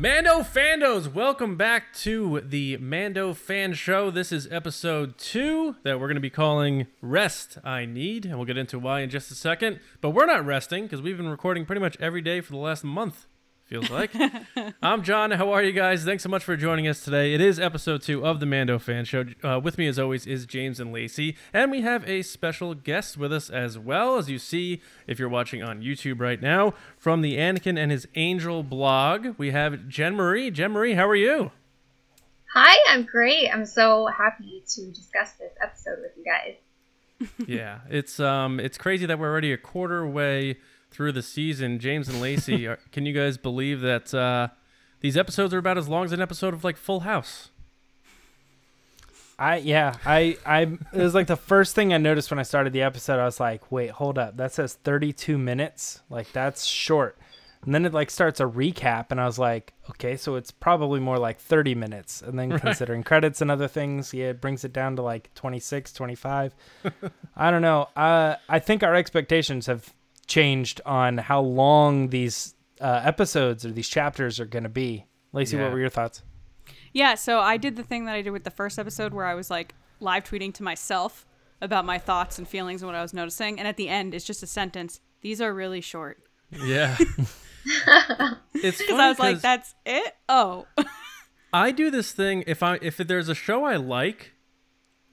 Mando Fandos, welcome back to the Mando Fan Show. This is episode two that we're going to be calling Rest I Need, and we'll get into why in just a second. But we're not resting because we've been recording pretty much every day for the last month, feels like. I'm John. How are you guys? Thanks so much for joining us today. It is episode two of the Mando Fan Show. Uh, with me, as always, is James and Lacey, and we have a special guest with us as well, as you see if you're watching on YouTube right now. From the Anakin and his Angel blog, we have Jen Marie. Jen Marie, how are you? Hi, I'm great. I'm so happy to discuss this episode with you guys. yeah, it's um, it's crazy that we're already a quarter way through the season. James and Lacey, are, can you guys believe that uh, these episodes are about as long as an episode of like Full House? I yeah, I I it was like the first thing I noticed when I started the episode. I was like, wait, hold up, that says 32 minutes. Like that's short. And then it like starts a recap, and I was like, okay, so it's probably more like 30 minutes. And then considering credits and other things, yeah, it brings it down to like 26, 25. I don't know. Uh, I think our expectations have changed on how long these uh, episodes or these chapters are going to be. Lacey, Yeah. what were your thoughts? Yeah, so I did the thing that I did with the first episode where I was like live tweeting to myself about my thoughts and feelings and what I was noticing. And at the end, it's just a sentence. These are really short. Yeah. it's Because I was like, that's it? Oh. I do this thing if I if there's a show I like,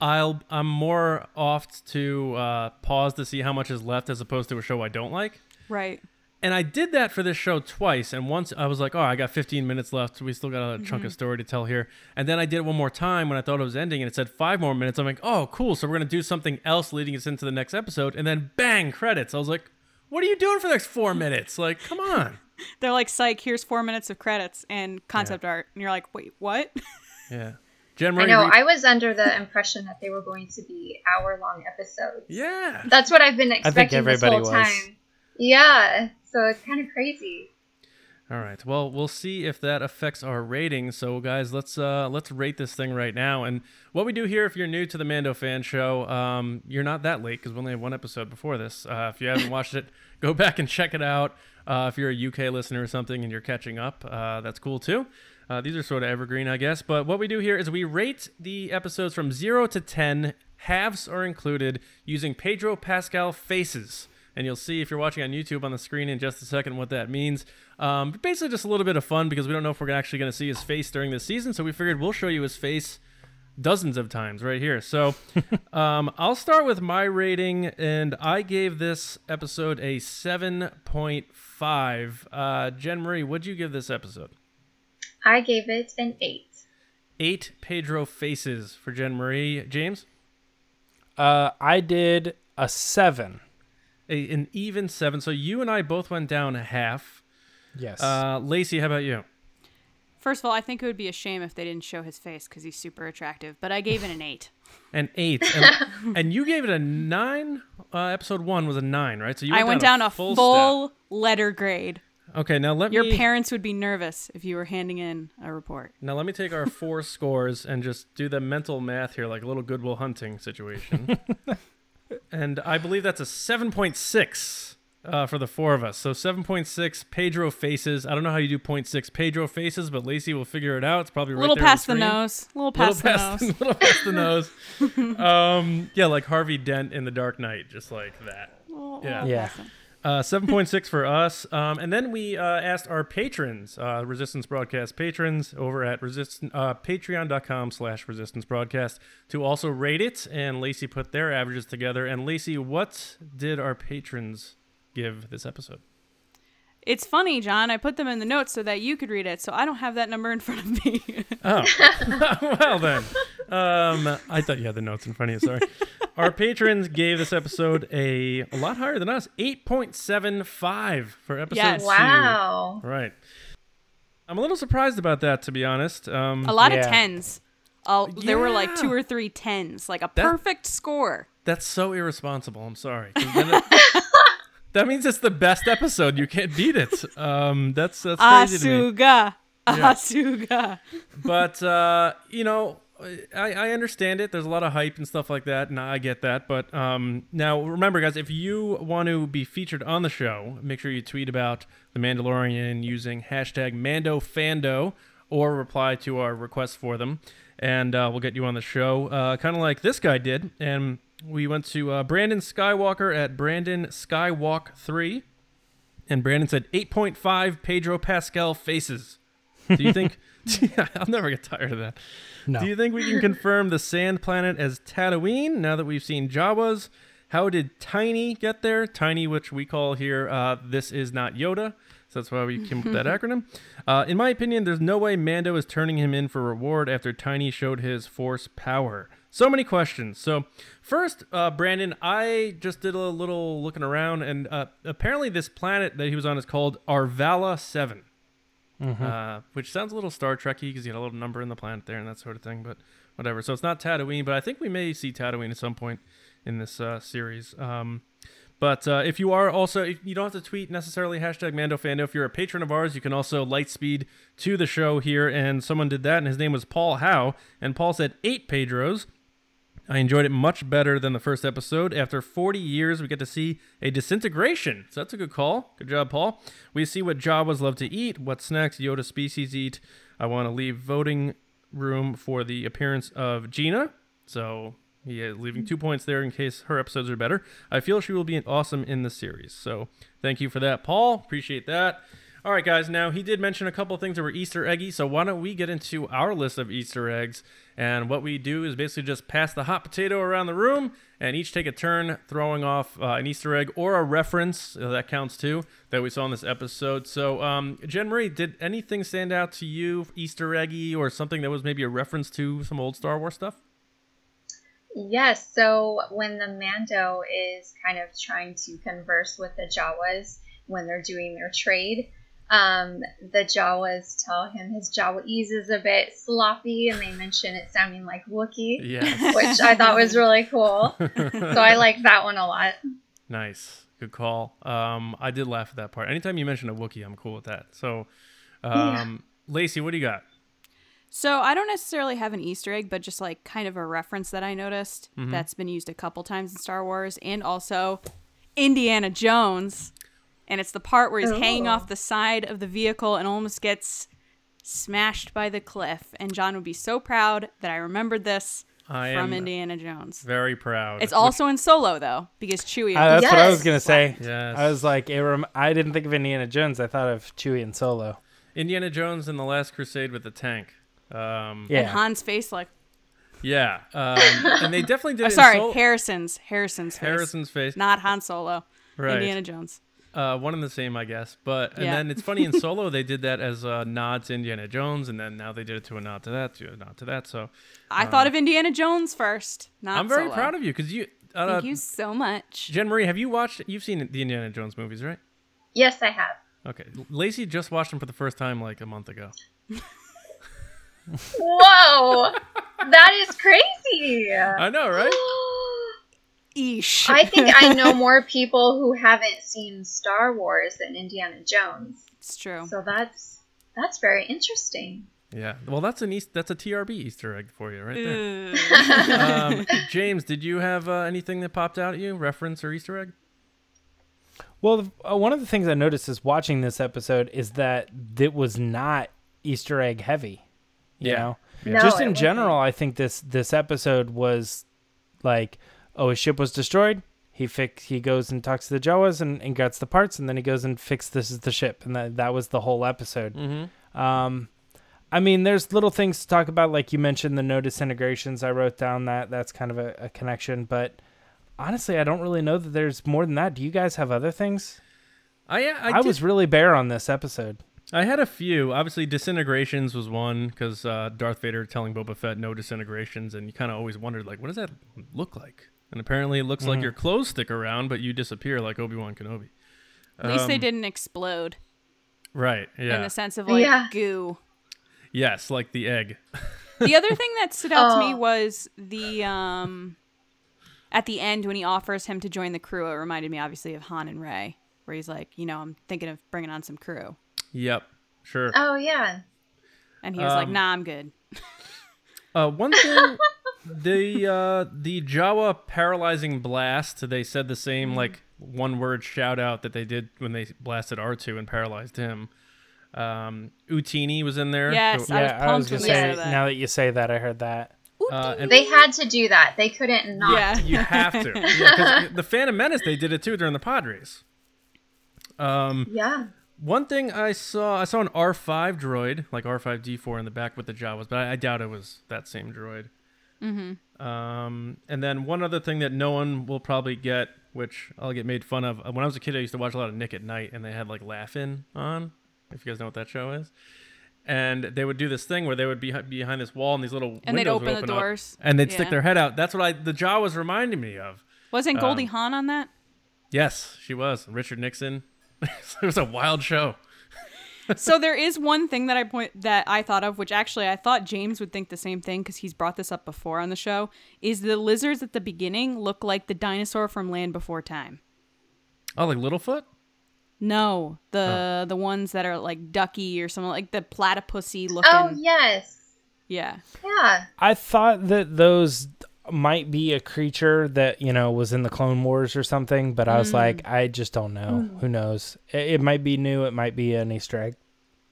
I'll I'm more oft to uh, pause to see how much is left as opposed to a show I don't like. right. And I did that for this show twice. And once I was like, oh, I got 15 minutes left. We still got a chunk of story to tell here. And then I did it one more time when I thought it was ending and it said five more minutes. I'm like, oh, cool. So we're going to do something else leading us into the next episode. And then bang, credits. I was like, what are you doing for the next four minutes? Like, come on. They're like, psych, here's four minutes of credits and concept art. And you're like, wait, what? Yeah. Jen I know, re- I was under the impression that they were going to be hour long episodes. yeah. That's what I've been expecting this everybody whole was. time. Yeah, so it's kind of crazy. All right. Well, we'll see if that affects our rating. So, guys, let's uh, let's rate this thing right now. And what we do here, if you're new to the Mando Fan Show, um, you're not that late because we only have one episode before this. Uh, if you haven't watched it, go back and check it out. Uh, if you're a UK listener or something and you're catching up, uh, that's cool too. Uh, these are sort of evergreen, I guess. But what we do here is we rate the episodes from zero to ten. Halves are included using Pedro Pascal faces and you'll see if you're watching on YouTube on the screen in just a second what that means. Um, basically, just a little bit of fun because we don't know if we're actually going to see his face during this season, so we figured we'll show you his face dozens of times right here. So um, I'll start with my rating, and I gave this episode a 7.5. Uh, Jen Marie, what'd you give this episode? I gave it an 8. Eight Pedro faces for Jen Marie. James, Uh, I did a seven. a, an even seven. So you and I both went down a half. Yes. Uh, Lacey, how about you? First of all, I think it would be a shame if they didn't show his face because he's super attractive. But I gave it an eight. An eight, and, and you gave it a nine. Uh, episode one was a nine, right? So you I went down a full, full, letter grade. Okay, now let Your me parents would be nervous if you were handing in a report. now let me take our four scores and just do the mental math here, like a little Goodwill Hunting situation. and I believe that's a seven point six. Uh, for the four of us, so seven point six Pedro faces. I don't know how you do 0.6 Pedro faces, but Lacey will figure it out. It's probably A right little there on past the screen. nose. A little past little the past, nose. little past the nose. um, yeah, like Harvey Dent in The Dark Knight, just like that. Little- Yeah. little Yeah. Uh, 7.6 for us. Um, and then we uh, asked our patrons, uh, Resistance Broadcast patrons over at resist- uh, patreon.com slash resistance broadcast to also rate it. And Lacey put their averages together. And Lacey, what did our patrons give this episode? It's funny, John. I put them in the notes so that you could read it, so I don't have that number in front of me. Oh, well then. Um, I thought you had the notes in front of you. Sorry. Our patrons gave this episode a, a lot higher than us, 8.75 for episode Yes. two. Wow. Right. I'm a little surprised about that, to be honest. Um, a lot of tens. Uh, There were like two or three tens, like a That- perfect score. that's so irresponsible. I'm sorry. then it- that means it's the best episode. You can't beat it. Um, that's that's crazy to me. Asuga. Asuga. But uh, you know, I, I understand it. There's a lot of hype and stuff like that, and I get that. But um, now remember, guys, if you want to be featured on the show, make sure you tweet about the Mandalorian using hashtag MandoFando or reply to our request for them, and uh, we'll get you on the show. Uh, kind of like this guy did, and we went to uh, Brandon Skywalker at Brandon Skywalk three, and Brandon said 8.5 Pedro Pascal faces. Do you think? I'll never get tired of that. No. Do you think we can confirm the sand planet as Tatooine now that we've seen Jawas? How did Tiny get there? Tiny, which we call here, uh, this is not Yoda. So that's why we came up with that acronym. Uh, in my opinion, there's no way Mando is turning him in for reward after Tiny showed his force power. So many questions. So, first, uh, Brandon, I just did a little looking around, and uh, apparently, this planet that he was on is called Arvala 7 uh, which sounds a little Star Trekky because you got a little number in the planet there and that sort of thing. But whatever. So it's not Tatooine, but I think we may see Tatooine at some point in this uh, series. Um, but uh, if you are also, if you don't have to tweet necessarily hashtag MandoFando. If you're a patron of ours, you can also lightspeed to the show here. And someone did that, and his name was Paul Howe. And Paul said eight Pedros. I enjoyed it much better than the first episode. After 40 years, we get to see a disintegration. So that's a good call. Good job, Paul. We see what Jawas love to eat, what snacks Yoda species eat. I want to leave voting room for the appearance of Gina. So yeah, leaving two points there in case her episodes are better. I feel she will be awesome in the series. So thank you for that, Paul. Appreciate that. All right, guys. Now he did mention a couple things that were Easter eggy, so why don't we get into our list of Easter eggs? And what we do is basically just pass the hot potato around the room, and each take a turn throwing off uh, an Easter egg or a reference uh, that counts too that we saw in this episode. So, um, Jen Marie, did anything stand out to you, Easter eggy, or something that was maybe a reference to some old Star Wars stuff? Yes, so when the Mando is kind of trying to converse with the Jawas when they're doing their trade, um, the Jawas tell him his Jawese is a bit sloppy, and they mention it sounding like Wookiee, Yes. which I thought was really cool. So I like that one a lot. Nice. Good call. Um, I did laugh at that part. Anytime you mention a Wookiee, I'm cool with that. So, Yeah. um, Lacey, what do you got? So I don't necessarily have an Easter egg, but just like kind of a reference that I noticed that's been used a couple times in Star Wars, and also Indiana Jones. And it's the part where he's hanging Oh. off the side of the vehicle and almost gets smashed by the cliff. And John would be so proud that I remembered this I from am Indiana Jones. very proud. It's also in Solo though, because Chewie. Uh, that's what I was gonna say. Yes. I was like, it rem- I didn't think of Indiana Jones. I thought of Chewie and Solo. Indiana Jones and the Last Crusade with the tank. Um, Yeah. And Han's face, like, yeah. Um, and they definitely did. oh, it in sorry, Sol- Harrison's, Harrison's face, Harrison's face. not Han Solo. Right. Indiana Jones. Uh, one and the same, I guess. But and Yeah. then it's funny in Solo they did that as a nod to Indiana Jones, and then now they did it to a nod to that, to a nod to that. So I thought of Indiana Jones first, not I'm very Solo. proud of you because you. Uh, Thank you so much. Jen Marie, have you watched? You've seen the Indiana Jones movies, right? Yes, I have. Okay. Lacey just watched them for the first time like a month ago. Whoa, that is crazy. I know, right? Eesh. I think I know more people who haven't seen Star Wars than Indiana Jones. it's true. So that's that's very interesting. Yeah. Well, that's an East. That's a TRB Easter egg for you, right there. Um, James, did you have uh, anything that popped out at you, reference or Easter egg? Well, the- uh, one of the things I noticed is watching this episode is that it was not Easter egg heavy. You Yeah. know, No, just it in wasn't. general, I think this this episode was like, oh, his ship was destroyed. He fix he goes and talks to the Jawas and, and gets the parts, and then he goes and fixes the ship, and that that was the whole episode. Mm-hmm. Um, I mean, there's little things to talk about, like you mentioned the no disintegrations. I wrote down that that's kind of a, a connection, but honestly, I don't really know that there's more than that. Do you guys have other things? I I, I, did- was really bare on this episode. I had a few. Obviously, disintegrations was one because uh, Darth Vader telling Boba Fett no disintegrations, and you kind of always wondered like, what does that look like? And apparently, it looks like Mhm. your clothes stick around, but you disappear like Obi Wan Kenobi. At least they Um, didn't explode Right. Yeah. In the sense of like Yeah. goo. yes, like the egg. The other thing that stood out to me Oh. was the um at the end when he offers him to join the crew. It reminded me obviously of Han and Rey, where he's like, you know, I'm thinking of bringing on some crew, Yep. Sure. Oh yeah. and he was like, Um, Nah, I'm good. Uh, one thing, the uh, the Jawa paralyzing blast. They said the same like one word shout out that they did when they blasted R two and paralyzed him. Um, Utini was in there. Yes, who- I was yeah, I was pumped gonna when say. that. Now that you say that, I heard that. uh, and They had to do that. They couldn't not. Yeah. you have to. Yeah, 'cause the Phantom Menace they did it too during the podrace. Um, Yeah. One thing I saw, I saw an R5 droid, like R5D4 in the back with the Jawas, but I, I doubt it was that same droid. Mm-hmm. Um, and then one other thing that no one will probably get, which I'll get made fun of. uh, When I was a kid, I used to watch a lot of Nick at Night, and they had like Laugh-In on, if you guys know what that show is. And they would do this thing where they would be behind this wall, and these little And they'd windows would open the up, doors. and they'd stick their head out. That's what I the Jawas reminding me of. Wasn't Goldie Um, Hawn on that? Yes, she was Richard Nixon. it was a wild show. So there is one thing that I point that I thought of, which actually I thought James would think the same thing because he's brought this up before on the show. Is the lizards at the beginning look like the dinosaur from Land Before Time? Oh, like Littlefoot. No, the Oh. the ones that are like ducky or something like the platypusy oh, looking. Oh yes. Yeah, Yeah. I thought that those might be a creature that you know was in the Clone Wars or something, but I was like, I just don't know. Who knows? It, it might be new. It might be an Easter egg.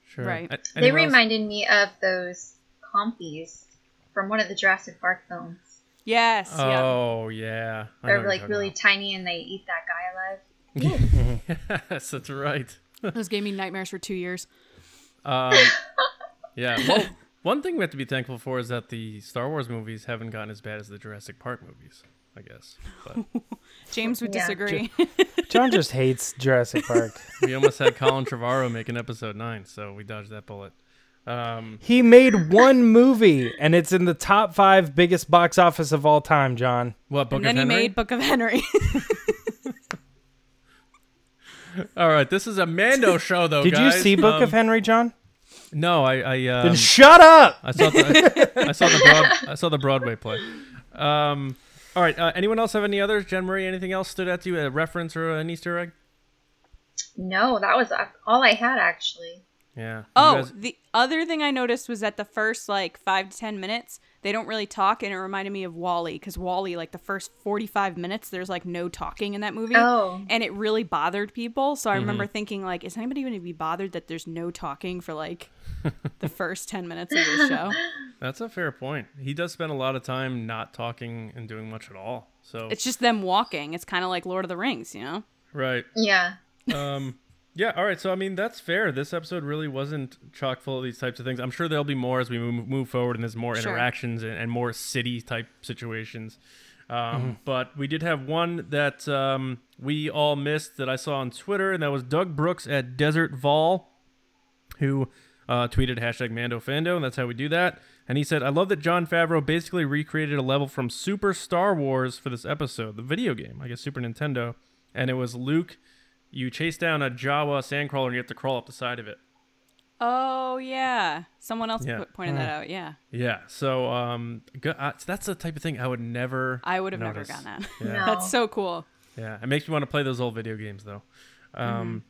Sure. Right. A- They anyone else? reminded me of those compies from one of the Jurassic Park films. yes. Oh yeah. I know They're like really about. tiny and they eat that guy alive. yes, that's right. Those gave me nightmares for two years. Um, yeah. Well, one thing we have to be thankful for is that the Star Wars movies haven't gotten as bad as the Jurassic Park movies. I guess. But James would Yeah. disagree. John just hates Jurassic Park. we almost had Colin Trevorrow make an episode nine, so we dodged that bullet. Um, He made one movie, and it's in the top five biggest box office of all time. John. what book and then of he Henry? made Book of Henry. All right, this is a Mando show, though. Did you see Book Um, of Henry, John? No, I. I um, Then shut up. I saw the I saw the broad, I saw the Broadway play. Um, all right. Uh, anyone else have any others? Jen Marie, anything else stood out to you? A reference or an Easter egg? No, that was all I had actually. Yeah. Oh, guys- the other thing I noticed was that the first like five to ten minutes, they don't really talk, and it reminded me of WALL-E because WALL-E, like the first forty-five minutes, there's like no talking in that movie, Oh. and it really bothered people. So I Mm-hmm. remember thinking, like, is anybody going to be bothered that there's no talking for like the first ten minutes of the show? that's a fair point. He does spend a lot of time not talking and doing much at all. So It's just them walking. It's kind of like Lord of the Rings, you know? right. Yeah. Um, yeah. All right. So I mean, that's fair. This episode really wasn't chock full of these types of things. I'm sure there'll be more as we move, move forward, and there's more Sure. interactions and, and more city type situations. Um, Mm-hmm. But we did have one that um, we all missed that I saw on Twitter, and that was Doug Brooks at Desert Vol, who uh, tweeted hashtag MandoFando, and that's how we do that. And he said, I love that Jon Favreau basically recreated a level from Super Star Wars for this episode, the video game, I guess Super Nintendo. And it was Luke, you chase down a Jawa sandcrawler and you have to crawl up the side of it. Oh yeah, someone else Yeah. po- pointed that out. Yeah, Yeah, so um, go, uh, so that's the type of thing I would never. I would have never gotten that. Yeah. No. That's so cool. Yeah, it makes me want to play those old video games though. Um,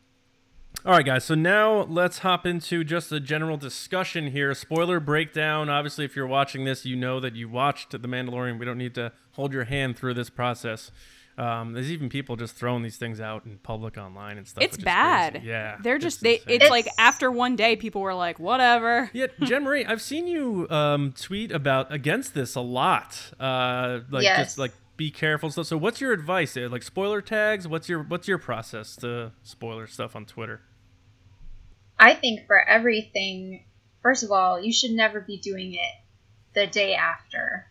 Mm-hmm. all right, guys. So now let's hop into just a general discussion here. Spoiler breakdown. Obviously, if you're watching this, you know that you watched The Mandalorian. We don't need to hold your hand through this process. Um, there's even people just throwing these things out in public online and stuff. It's bad. crazy. Yeah, they're it's just they. insane. It's like after one day, people were like, whatever. Yeah, Jen Marie, I've seen you um, tweet about against this a lot. Uh, like Yes. just like be careful and stuff. So what's your advice? Uh, Like spoiler tags? What's your what's your process to spoiler stuff on Twitter? I think for everything, first of all, you should never be doing it the day after.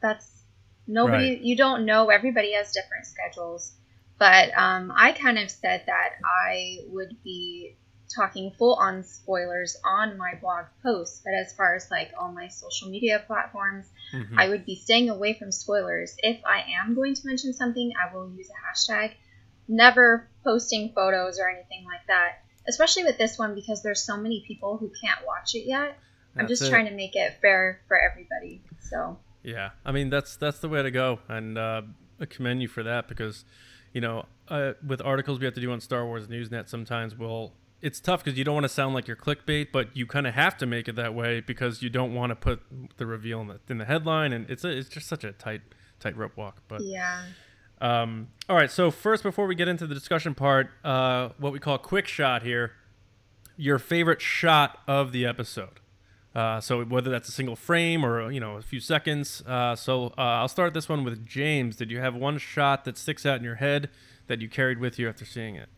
That's nobody, Right. you don't know. Everybody has different schedules. But um, I kind of said that I would be talking full on spoilers on my blog posts. But as far as like all my social media platforms, Mhm. I would be staying away from spoilers. If I am going to mention something, I will use a hashtag. Never posting photos or anything like that. Especially with this one because there's so many people who can't watch it yet. I'm just it. trying to make it fair for everybody. So Yeah, I mean that's that's the way to go, and uh, I commend you for that because, you know, uh, with articles we have to do on Star Wars Newsnet, sometimes we'll it's tough because you don't want to sound like you're clickbait, but you kind of have to make it that way because you don't want to put the reveal in the in the headline, and it's a, it's just such a tight tight rope walk. But Yeah. um, all right, so first, before we get into the discussion part, uh, what we call quick shot here, your favorite shot of the episode. Uh, so whether that's a single frame or you know a few seconds. Uh, so uh, I'll start this one with James. Did you have one shot that sticks out in your head that you carried with you after seeing it?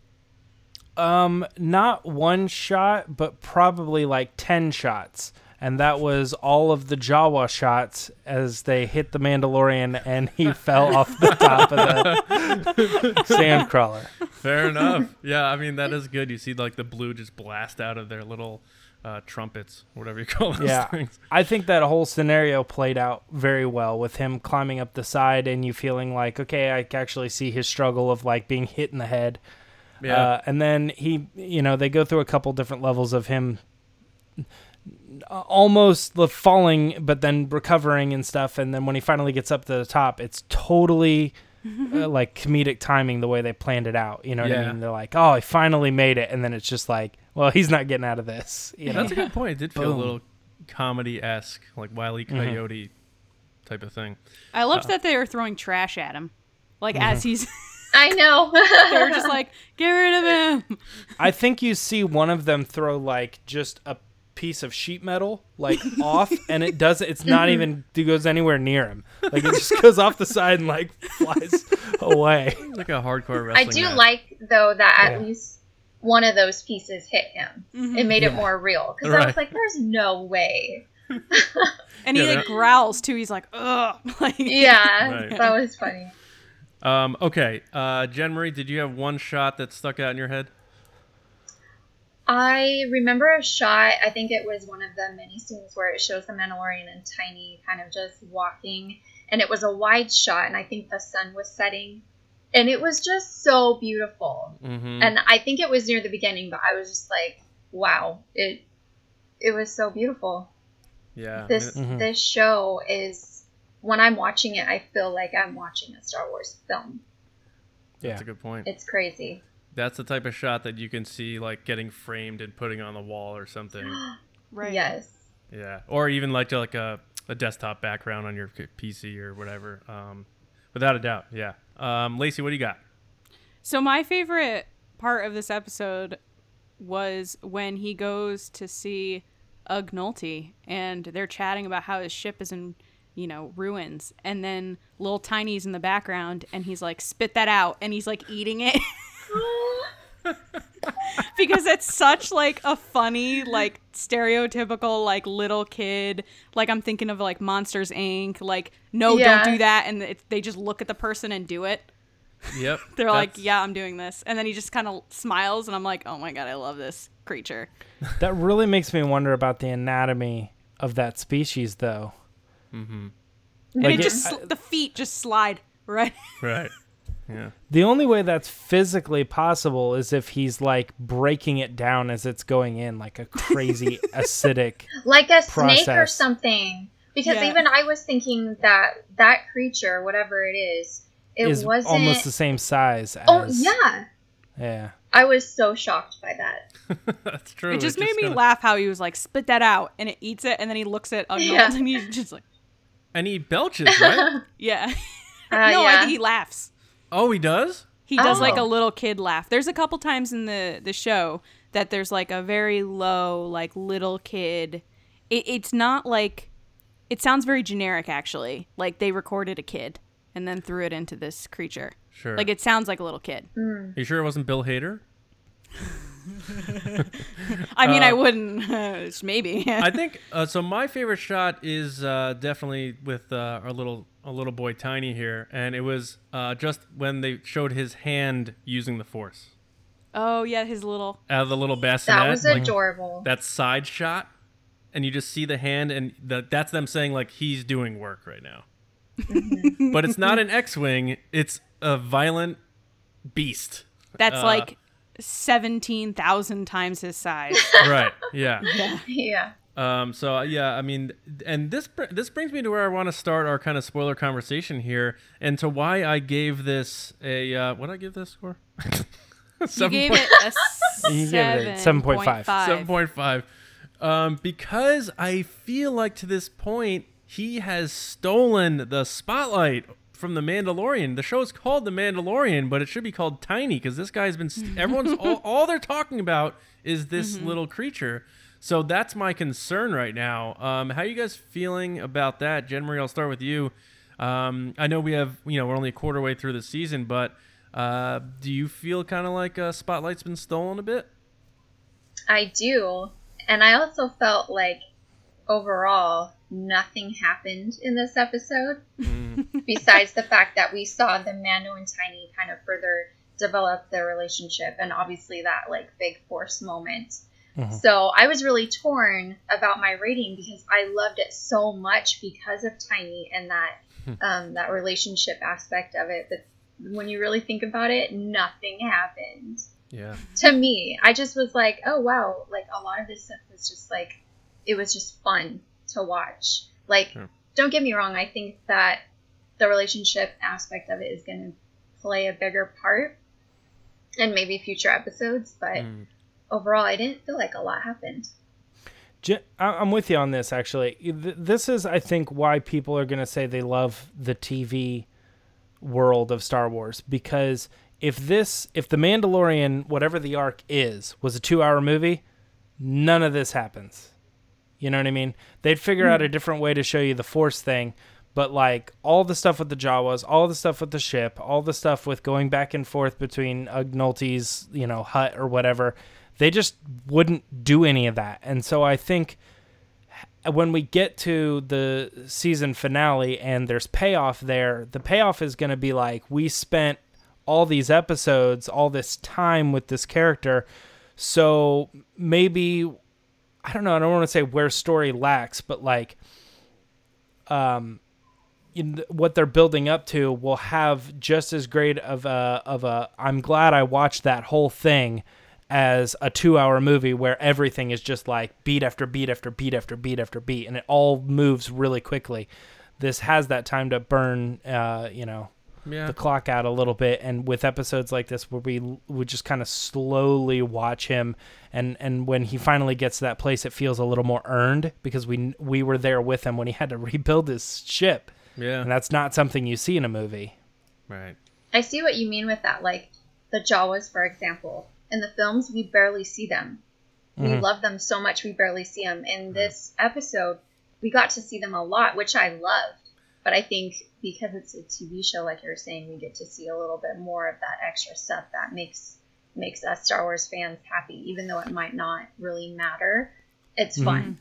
Um, not one shot, but probably like ten shots, and that was all of the Jawa shots as they hit the Mandalorian and he fell off the top of the sandcrawler. Fair enough. Yeah, I mean that is good. You see like the blue just blast out of their little uh, trumpets, whatever you call those Yeah, things. I think that whole scenario played out very well with him climbing up the side and you feeling like, okay, I actually see his struggle of like being hit in the head. Yeah. Uh, and then he, you know, they go through a couple different levels of him uh, almost the falling, but then recovering and stuff. And then when he finally gets up to the top, it's totally uh, like comedic timing the way they planned it out. You know what Yeah. I mean? They're like, oh, he finally made it. And then it's just like, well, he's not getting out of this. You know? That's a good point. It did feel a little comedy esque, like Wile E. Mm-hmm. Coyote type of thing. I loved uh, that they were throwing trash at him, like as mm-hmm. he's. I know. they were just like, get rid of him. I think you see one of them throw like just a piece of sheet metal like off and it doesn't it's not even it goes anywhere near him like it just goes off the side and like flies away Like a hardcore wrestler. I do match. like though that at Yeah. least one of those pieces hit him. It made it more real because I was like, "There's no way." And he Yeah, like they're- growls too. He's like, ugh. Like, Yeah, Right. that was funny. Um, okay, uh, Jen Marie, did you have one shot that stuck out in your head? I remember a shot. I think it was one of the many scenes where it shows the Mandalorian and Tiny kind of just walking, and it was a wide shot, and I think the sun was setting, and it was just so beautiful. Mm-hmm. And I think it was near the beginning, but I was just like, "Wow, it it was so beautiful." yeah. This Mhm. this show is when I'm watching it, I feel like I'm watching a Star Wars film. yeah That's a good point. It's crazy. That's the type of shot that you can see like getting framed and putting on the wall or something. Right. Yes. yeah, or even like like a, a desktop background on your PC or whatever. Um, without a doubt, yeah. Um, Lacey, what do you got? So my favorite part of this episode was when he goes to see Ugnaught and they're chatting about how his ship is in, you know, ruins. And then little Tiny's in the background and he's like, spit that out. And he's like eating it. because it's such like a funny, like stereotypical, like little kid. Like I'm thinking of like Monsters Inc. Like, no, Yeah. don't do that. And it, they just look at the person and do it. Yep. They're like, yeah, I'm doing this. And then he just kind of smiles, and I'm like, oh my God, I love this creature. that really makes me wonder about the anatomy of that species though Mm-hmm. And Like it it- just, sl- the feet just slide right. Right. Yeah. the only way that's physically possible is if he's like breaking it down as it's going in like a crazy acidic like a snake or something. Because Yeah. even I was thinking that that creature, whatever it is, it is wasn't. almost the same size as oh yeah, yeah I was so shocked by that. That's true. it just It's made me kinda- laugh how he was like, spit that out. And it eats it, and then he looks at Ugnaught, Yeah. and he's just like, And he belches, right? yeah. Uh, no, I think he laughs. Oh, he does. He does like Oh. a little kid laugh. There's a couple times in the the show that there's like a very low like little kid. It, it's not like it sounds very generic actually. Like they recorded a kid and then threw it into this creature. Sure. Like it sounds like a little kid. Hmm. you sure it wasn't Bill Hader? I mean, I Uh, wouldn't. maybe. I think uh, so. My favorite shot is uh, definitely with uh, our little a little boy Tiny here, and it was uh, just when they showed his hand using the Force oh yeah, his little. out of the little bassinet. That was like, adorable. that side shot, and you just see the hand, and the, that's them saying like he's doing work right now. but it's not an X-wing; it's a violent beast. That's Uh, like seventeen thousand times his size. right? Yeah. yeah. Um, so uh, yeah, I mean, and this this brings me to where I want to start our kind of spoiler conversation here, and to why I gave this a uh, what did I give this score? You gave it a You gave it a 7.5. 7.5. 7.5. Um, because I feel like to this point, he has stolen the spotlight from the Mandalorian. The show is called The Mandalorian, but it should be called Tiny because this guy's been. St- everyone's all, all they're talking about is this little creature. So that's my concern right now. Um, how are you guys feeling about that, Jen Marie? I'll start with you. Um, I know we have, you know, we're only a quarter way through the season, but uh, do you feel kind of like uh, Spotlight's been stolen a bit? I do. And I also felt like overall nothing happened in this episode mm. besides the fact that we saw the Mando and Tiny kind of further develop their relationship and obviously that like big force moment. Mm-hmm. So I was really torn about my rating because I loved it so much because of Tiny and that hmm. um, that relationship aspect of it. But when you really think about it, nothing happened Yeah. to me, I just was like, oh wow, like a lot of this stuff was just like, it was just fun to watch. Like, don't get me wrong, I think that the relationship aspect of it is going to play a bigger part in maybe future episodes, but Mm. overall, I didn't feel like a lot happened. I'm with you on this. Actually, this is, I think, why people are going to say they love the TV world of Star Wars because if this, if the Mandalorian, whatever the arc is, was a two-hour movie, none of this happens. You know what I mean? They'd figure out a hmm. different way to show you the Force thing, but like all the stuff with the Jawas, all the stuff with the ship, all the stuff with going back and forth between Ugnaught's, you know, hut or whatever, they just wouldn't do any of that. And so I think when we get to the season finale and there's payoff there, the payoff is going to be like we spent all these episodes, all this time with this character. So maybe I don't know, I don't want to say where story lacks, but like um what they're building up to will have just as great of a of a I'm glad I watched that whole thing as a 2-hour movie where everything is just like beat after beat after beat after beat after beat and it all moves really quickly. This has that time to burn uh, you know, Yeah. the clock out a little bit and with episodes like this where we would just kind of slowly watch him and and when he finally gets to that place it feels a little more earned because we we were there with him when he had to rebuild his ship Yeah. and that's not something you see in a movie right. I see what you mean with that. Like the Jawas, for example. In the films, we barely see them. We Mhm. love them so much, we barely see them. In this episode, we got to see them a lot, which I loved. But I think because it's a TV show, like you're saying, we get to see a little bit more of that extra stuff that makes makes us Star Wars fans happy, even though it might not really matter. It's fun.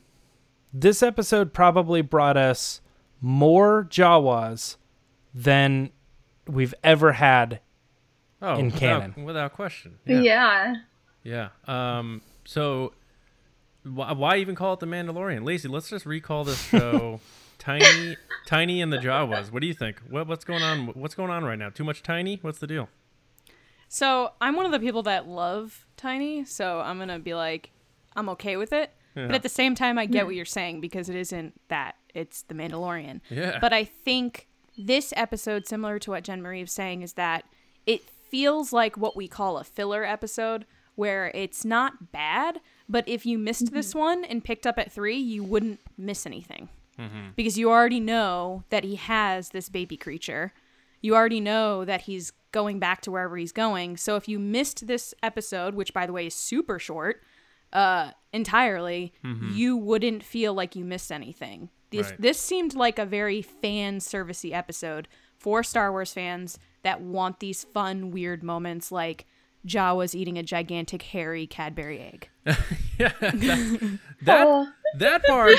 this episode probably brought us more jawas than we've ever had Oh, In without, canon. without question. Yeah. Yeah. Um. So, why, why even call it the Mandalorian? Lacey, let's just recall this show. Tiny, Tiny, and the Jawas. What do you think? What, what's going on? What's going on right now? Too much Tiny? What's the deal? So I'm one of the people that love Tiny, so I'm gonna be like, I'm okay with it. Yeah. But at the same time, I get what you're saying because it isn't that; it's the Mandalorian. Yeah. But I think this episode, similar to what Jen Marie was saying, is that it feels like what we call a filler episode, where it's not bad, but if you missed mm-hmm. this one and picked up at three, you wouldn't miss anything because you already know that he has this baby creature. You already know that he's going back to wherever he's going. So if you missed this episode, which by the way is super short, uh, entirely, you wouldn't feel like you missed anything. This Right. this seemed like a very fan servicey episode for Star Wars fans that want these fun, weird moments like Jawa's eating a gigantic hairy Cadbury egg. yeah. That, that. That part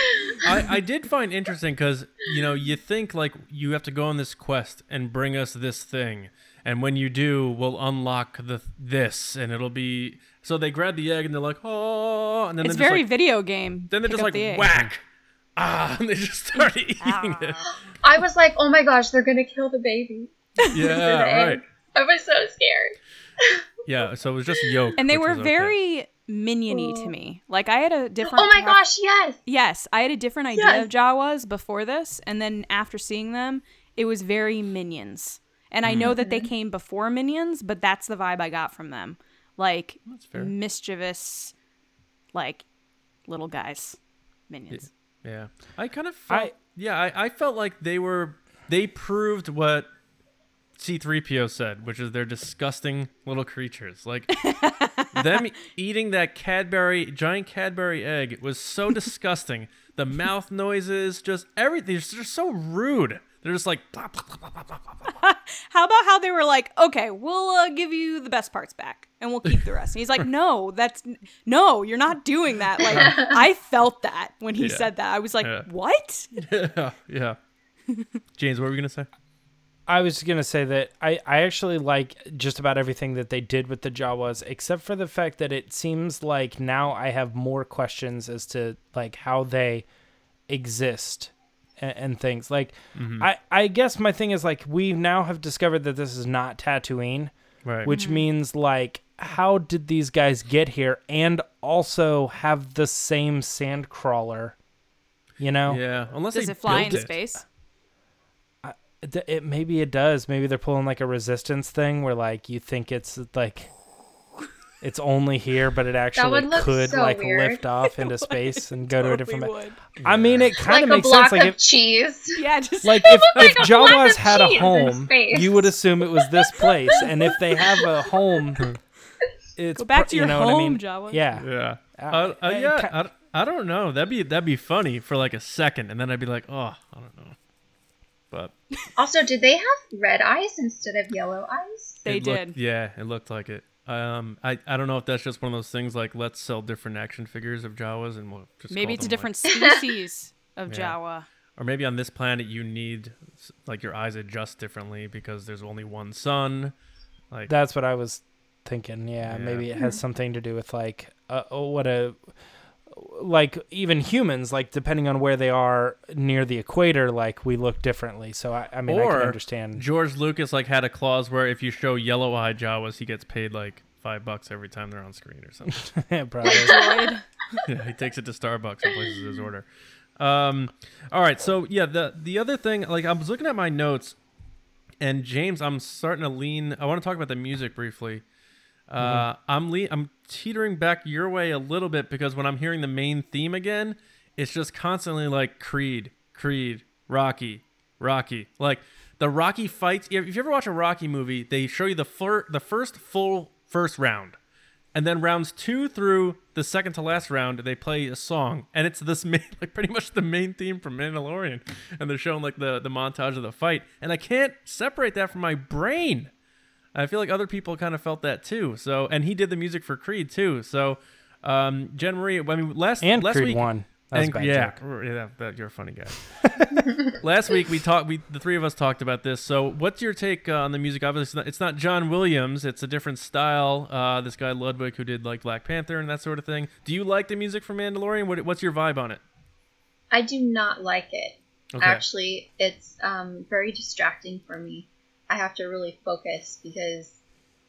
I, I did find interesting because you know you think like you have to go on this quest and bring us this thing and when you do we'll unlock the this and it'll be so they grab the egg and they're like oh and then It's they're very like, video game. then they're Pick just like whack ah and they just start eating it I was like, oh my gosh, they're gonna kill the baby. yeah right I was so scared. yeah so it was just yolk And they were was okay. very miniony to me. Like I had a different. Oh my perhap- gosh, yes. Yes, I had a different idea Yes. of Jawas before this, and then after seeing them, it was very minions. And I know that Hmm. they came before minions, but that's the vibe I got from them. like That's fair. mischievous, like little guys, minions. Yeah, I kind of felt. I- yeah, I, I felt like they were. They proved what C-3PO said, which is they're disgusting little creatures. Like them eating that Cadbury giant Cadbury egg was so disgusting. The mouth noises, just everything. They're just so rude. They're just like. Blah, blah, blah, blah, blah, blah, blah. How about how they were like, okay, we'll uh, give you the best parts back and we'll keep the rest. And he's like, no, that's no, you're not doing that. Like I felt that when he Yeah. said that. I was like, Yeah. what? yeah, yeah. James, what were we gonna say? I was gonna say that I, I actually like just about everything that they did with the Jawas, except for the fact that it seems like now I have more questions as to like how they exist and, and things. Like mm-hmm. I I guess my thing is like we now have discovered that this is not Tatooine, Right. which mm-hmm. means like how did these guys get here and also have the same sand crawler? You know? yeah, unless Does they it fly built into it. space? It, it maybe it does. Maybe they're pulling like a resistance thing where like you think it's like it's only here, but it actually could so like weird. lift off into space and go to a different. Would. I mean, it kind like of a makes block sense. Like if cheese. Yeah, just like if, like if Jawas had a home, you would assume it was this place, and if they have a home, it's Go back pr- to you your know what I home, mean? Jawa. Yeah. Yeah. Uh, uh, yeah. I, I don't know. That'd be that'd be funny for like a second, and then I'd be like, oh, I don't know. But Also, did they have red eyes instead of yellow eyes? they it did. looked- yeah, it looked like it. Um, I, I don't know if that's just one of those things like let's sell different action figures of Jawas and we'll just Maybe call it's a them, different species of Yeah. Jawa. or maybe on this planet you need like your eyes adjust differently because there's only one sun. Like That's what I was thinking. Yeah, Yeah. maybe it has something to do with like uh, oh, what a like even humans like depending on where they are near the equator like we look differently. So I, I mean I can understand. George Lucas like had a clause where if you show yellow-eyed Jawas, he gets paid like five bucks every time they're on screen or something. Probably. Yeah, he takes it to Starbucks and places his order. Um, all right, so yeah, the the other thing, like I was looking at my notes, and James, I'm starting to lean. I want to talk about the music briefly. Uh, I'm le- I'm teetering back your way a little bit because when I'm hearing the main theme again, it's just constantly like Creed, Creed, Rocky, Rocky. Like the Rocky fights. If if you ever watch a Rocky movie, they show you the fir- the first full first round. And then rounds two through the second to last round, they play a song, and it's this main, like pretty much the main theme from Mandalorian, and they're showing like the the montage of the fight, and I can't separate that from my brain. I feel like other people kind of felt that too. So, and he did the music for Creed too. So, um, Jen Marie, I mean, last and last Creed week, one. That was and- bad yeah, yeah, that, you're a funny guy. Last week we talked. We the three of us talked about this. So, what's your take uh, on the music? Obviously, it's not, it's not John Williams. It's a different style. Uh, this guy Ludwig, who did like Black Panther and that sort of thing. Do you like the music from Mandalorian? What, what's your vibe on it? I do not like it. Okay. Actually, it's um, very distracting for me. I have to really focus because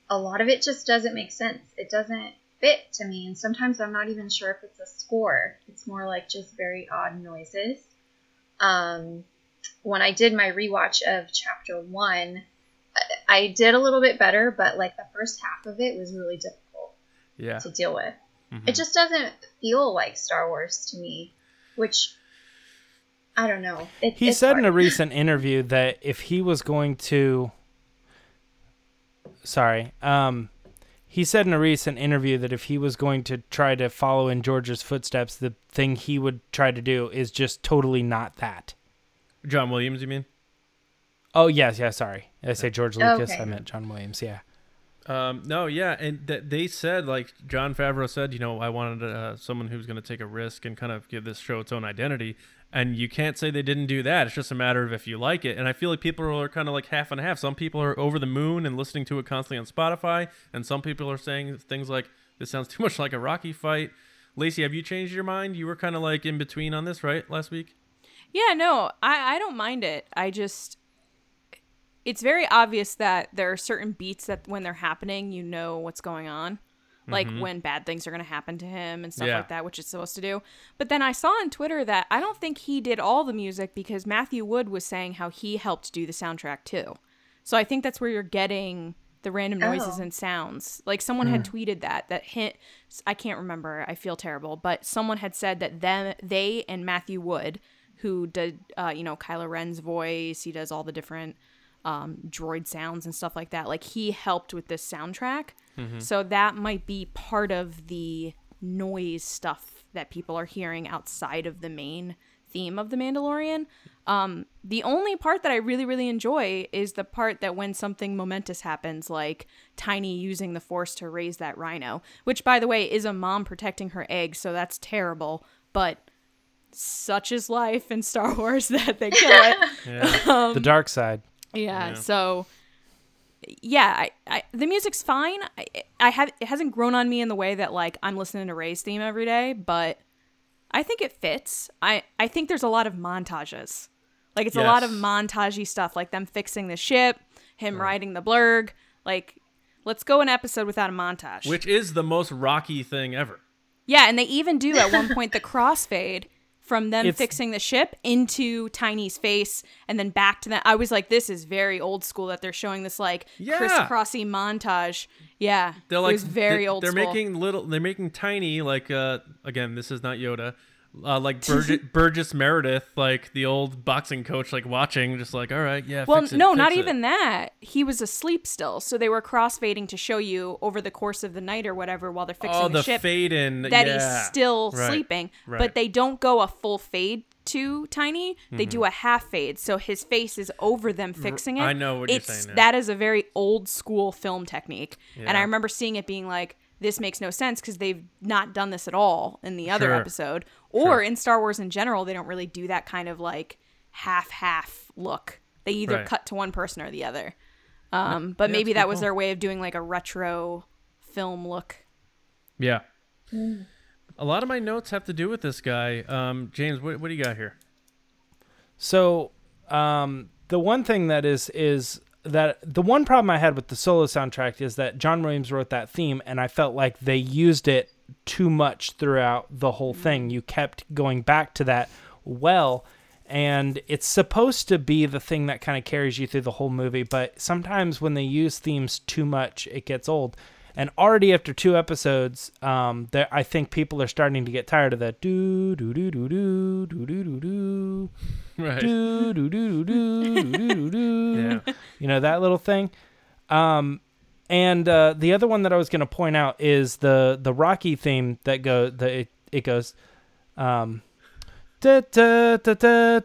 a lot of it just doesn't make sense. It doesn't fit to me, and sometimes I'm not even sure if it's a score. It's more like just very odd noises. Um, when I did my rewatch of chapter one, I- did a little bit better, but like the first half of it was really difficult Yeah. to deal with. Mhm. It just doesn't feel like Star Wars to me, which I don't know. It, He it's said in a recent interview that if he was going to sorry, um he said in a recent interview that if he was going to try to follow in George's footsteps, the thing he would try to do is just totally not that. John Williams, you mean? Oh yes, yeah, sorry. I say George Lucas? Okay. I meant John Williams, yeah. Um, no, yeah, and th- they said like Jon Favreau said, you know, I wanted uh, someone who's going to take a risk and kind of give this show its own identity, and you can't say they didn't do that. It's just a matter of if you like it, and I feel like people are kind of like half and half. Some people are over the moon and listening to it constantly on Spotify, and some people are saying things like, "This sounds too much like a Rocky fight." Lacey, have you changed your mind? You were kind of like in between on this, right? Last week. Yeah, no, I, I don't mind it. I just it's very obvious that there are certain beats that when they're happening, you know what's going on. Like when bad things are going to happen to him and stuff Yeah. like that, which it's supposed to do. But then I saw on Twitter that I don't think he did all the music because Matthew Wood was saying how he helped do the soundtrack too. So I think that's where you're getting the random noises Oh. and sounds. Like someone had tweeted that that hint. I can't remember. I feel terrible, but someone had said that them, they, and Matthew Wood, who did, uh, you know, Kylo Ren's voice. He does all the different um, droid sounds and stuff like that. Like he helped with this soundtrack. So that might be part of the noise stuff that people are hearing outside of the main theme of The Mandalorian. Um, the only part that I really, really enjoy is the part that when something momentous happens, like Tiny using the Force to raise that rhino, which, by the way, is a mom protecting her eggs, so that's terrible. But such is life in Star Wars that they kill it. Yeah. the dark side. Yeah. Yeah. So, yeah, I, I the music's fine. I, I have it hasn't grown on me in the way that like I'm listening to Rey's theme every day, but I think it fits. I I think there's a lot of montages. Like it's a lot of Yes. montagey stuff, like them fixing the ship, him riding the blurrg. Like, let's go an episode without a montage. Which is the most rocky thing ever. Yeah, and they even do at one point the crossfade from them It's- fixing the ship into Tiny's face and then back to that. I was like, this is very old school that they're showing this like Yeah. crisscrossy montage. Yeah, They're like it was very they, old. They're school. making little. They're making tiny like uh again. This is not Yoda. Uh, like Burgess, Burgess Meredith, like the old boxing coach, like watching, just like, all right, yeah. Well, it, no, not it." even that. He was asleep still, so they were crossfading to show you over the course of the night or whatever while they're fixing Oh, the, the ship fade in. that yeah. he's still Right, sleeping. right. But they don't go a full fade to Tiny. They do a half fade, so his face is over them fixing it. I know what you're saying now. That is a very old school film technique, and I remember seeing it being like, "This makes no sense" because they've not done this at all in the other Sure. episode, or in Star Wars in general. They don't really do that kind of like half half look. They either Right. cut to one person or the other. Um, but yeah, maybe that pretty was cool. their way of doing like a retro film look. Yeah. A lot of my notes have to do with this guy. Um, James, what, what do you got here? So, um, the one thing that is is that the one problem I had with the solo soundtrack is that John Williams wrote that theme, and I felt like they used it too much throughout the whole thing. You kept going back to that well, and it's supposed to be the thing that kind of carries you through the whole movie. But sometimes when they use themes too much, it gets old. And already after two episodes, um, there I think people are starting to get tired of that do do do do do do do do do Right. do do do do do do do. Yeah. You know that little thing. Um, and uh, the other one that I was going to point out is the the Rocky theme that go the it, it goes. Um, it, da, da, da,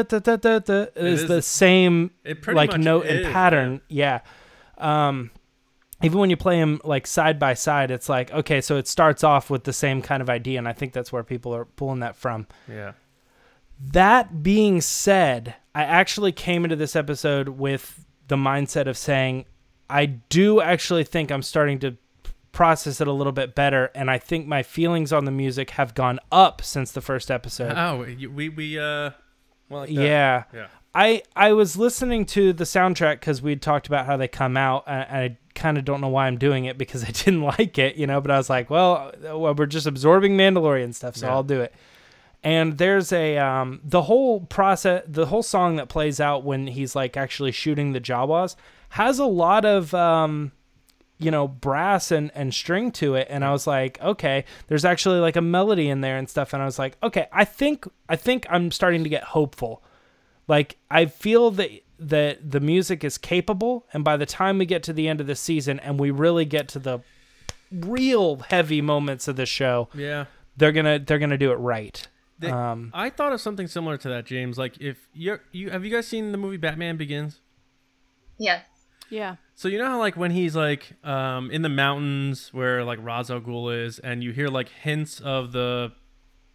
da, da, da, da, is the same like note and pattern. Yeah. yeah. Um, even when you play them like side by side, it's like okay, so it starts off with the same kind of idea, and I think that's where people are pulling that from. Yeah. That being said, I actually came into this episode with the mindset of saying, I do actually think I'm starting to process it a little bit better, and I think my feelings on the music have gone up since the first episode. Oh, we we uh. Well, like yeah. Yeah. I I was listening to the soundtrack because we'd talked about how they come out, and I kind of don't know why I'm doing it because I didn't like it, you know. But I was like, well, uh, well we're just absorbing Mandalorian stuff, so Yeah. I'll do it. And there's a um the whole process, the whole song that plays out when he's like actually shooting the Jawas has a lot of um you know brass and and string to it. And i was like okay there's actually like a melody in there and stuff. And i was like okay i think i think i'm starting to get hopeful. Like i feel that that the music is capable. And by the time we get to the end of the season and we really get to the real heavy moments of the show Yeah. they're gonna they're gonna do it right They- um I thought of something similar to that, James. Like if you're you have you guys seen the movie Batman Begins? Yes. Yeah. So you know how like when he's like um in the mountains where like Ra's al Ghul is, and you hear like hints of the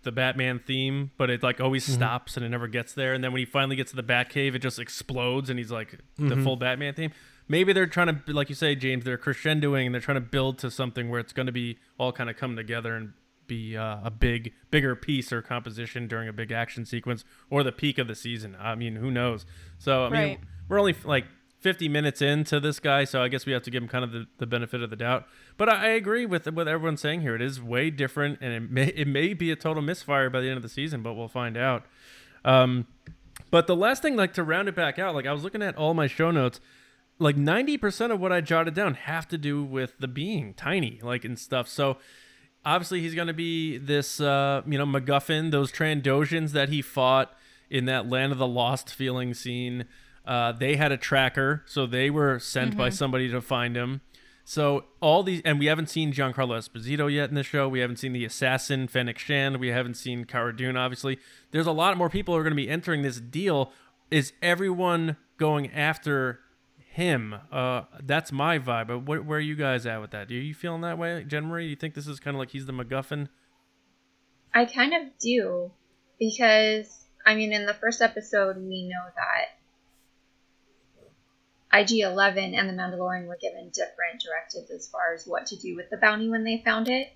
the Batman theme, but it like always stops and it never gets there. And then when he finally gets to the Batcave, it just explodes and he's like the full Batman theme. Maybe they're trying to, like you say, James, they're crescendoing and they're trying to build to something where it's going to be all kind of come together and be uh, a big, bigger piece or composition during a big action sequence or the peak of the season. I mean, who knows? So I mean, Right. we're only like 50 minutes into this guy, so I guess we have to give him kind of the, the benefit of the doubt. But I, I agree with what everyone's saying here. It is way different, and it may it may be a total misfire by the end of the season, but we'll find out. Um, But the last thing, like to round it back out, like I was looking at all my show notes, like ninety percent of what I jotted down have to do with the being tiny, like and stuff. So obviously he's going to be this, uh, you know, MacGuffin, those Trandoshan's that he fought in that Land of the Lost feeling scene. Uh, they had a tracker, so they were sent by somebody to find him. So all these, and we haven't seen Giancarlo Esposito yet in the show. We haven't seen the assassin Fennec Shand. We haven't seen Cara Dune. Obviously, there's a lot more people who are going to be entering this deal. Is everyone going after him? Uh, that's my vibe. But wh- where are you guys at with that? Are you feeling that way, Jen Marie? Do you think this is kind of like he's the MacGuffin? I kind of do because I mean, in the first episode, we know that IG Eleven and the Mandalorian were given different directives as far as what to do with the bounty when they found it.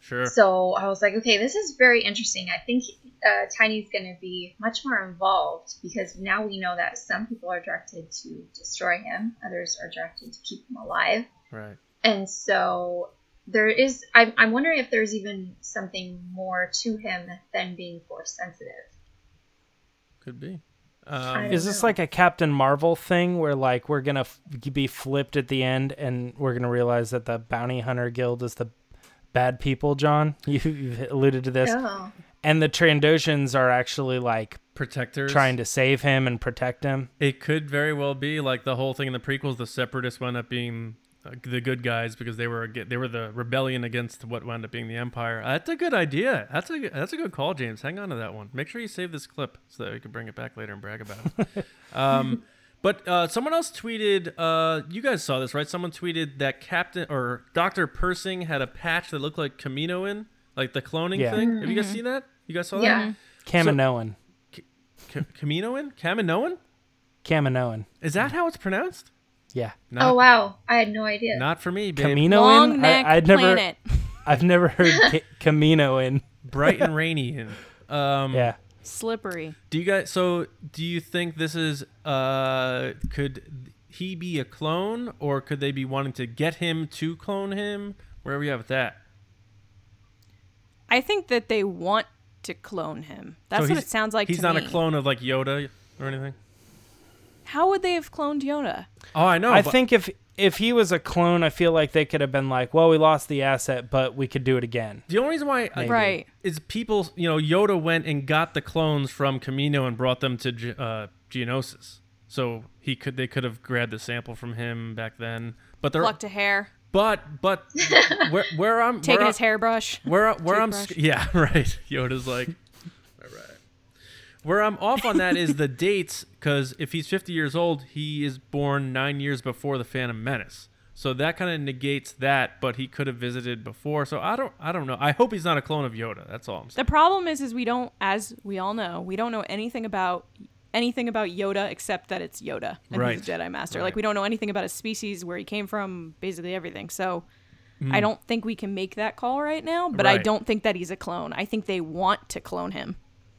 Sure. So I was like, okay, this is very interesting. I think uh, Tiny's going to be much more involved because now we know that some people are directed to destroy him, others are directed to keep him alive. Right. And so there is, I'm, I'm wondering if there's even something more to him than being force sensitive. Could be. Um, Is this know. like a Captain Marvel thing where like we're gonna f- be flipped at the end and we're gonna realize that the bounty hunter guild is the bad people? John, you, you've alluded to this, Oh. and the Trandoshans are actually like protectors trying to save him and protect him. It could very well be like the whole thing in the prequels. The separatists wound up being uh, the good guys because they were they were the rebellion against what wound up being the empire. Uh, that's a good idea. That's a good- that's a good call, James. Hang on to that one. Make sure you save this clip so that we can bring it back later and brag about it. um, but uh, someone else tweeted. Uh, you guys saw this, right? Someone tweeted that Captain or Doctor Pershing had a patch that looked like Kaminoan, like the cloning Yeah. thing. Have you guys seen that? You guys saw Yeah. Kaminoan, that? Ka- Kaminoan? Kaminoan? Kaminoan. Is that how it's pronounced? Yeah, Not, oh, wow. I had no idea. Not for me, babe. Kaminoan. Long neck I, I'd never, planet. I've never heard Ka- Kaminoan. Bright and rainy. Um, Yeah, Slippery. Do you guys? So, do you think this is? Uh, could he be a clone, or could they be wanting to get him to clone him? Where are we at with that? I think that they want to clone him. That's So what it sounds like He's to not me. a clone of like Yoda or anything. How would they have cloned Yoda? Oh, I know. I but- think if if he was a clone, I feel like they could have been like, well, we lost the asset, but we could do it again. the only reason why I, Right. is people. You know, Yoda went and got the clones from Kamino and brought them to Ge- uh, Geonosis. So he could they could have grabbed the sample from him back then. But they're Plucked a hair, but but where where I'm taking where his I- hairbrush. Where where I'm yeah right. Yoda's like, all right. Where I'm off on that is the dates because if he's 50 years old, he is born nine years before the Phantom Menace. So that kind of negates that, but he could have visited before. So I don't I don't know. I hope he's not a clone of Yoda. That's all I'm saying. The problem is, is we don't, as we all know, we don't know anything about anything about Yoda except that it's Yoda and Right. he's a Jedi Master. Right. Like we don't know anything about his species, where he came from, basically everything. So Hmm. I don't think we can make that call right now. But I don't think that he's a clone. I think they want to clone him.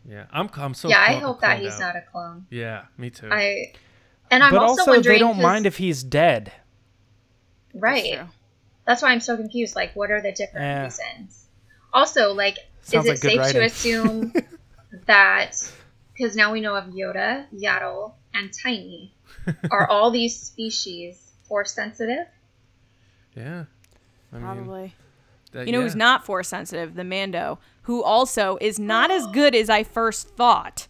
Yeah, I'm I'm so yeah, I hope that he's out. not a clone. Yeah, me too. I and I'm but also, also, wondering they don't mind if he's dead. right. true. That's why I'm so confused. Like, what are the different Yeah. reasons? Also, like, Sounds is it like safe writing. to assume that because now we know of Yoda, Yaddle, and Tiny, are all these species force sensitive? yeah, I mean, Probably. that- You know yeah. who's not force sensitive? The Mando, who also is not as good as I first thought.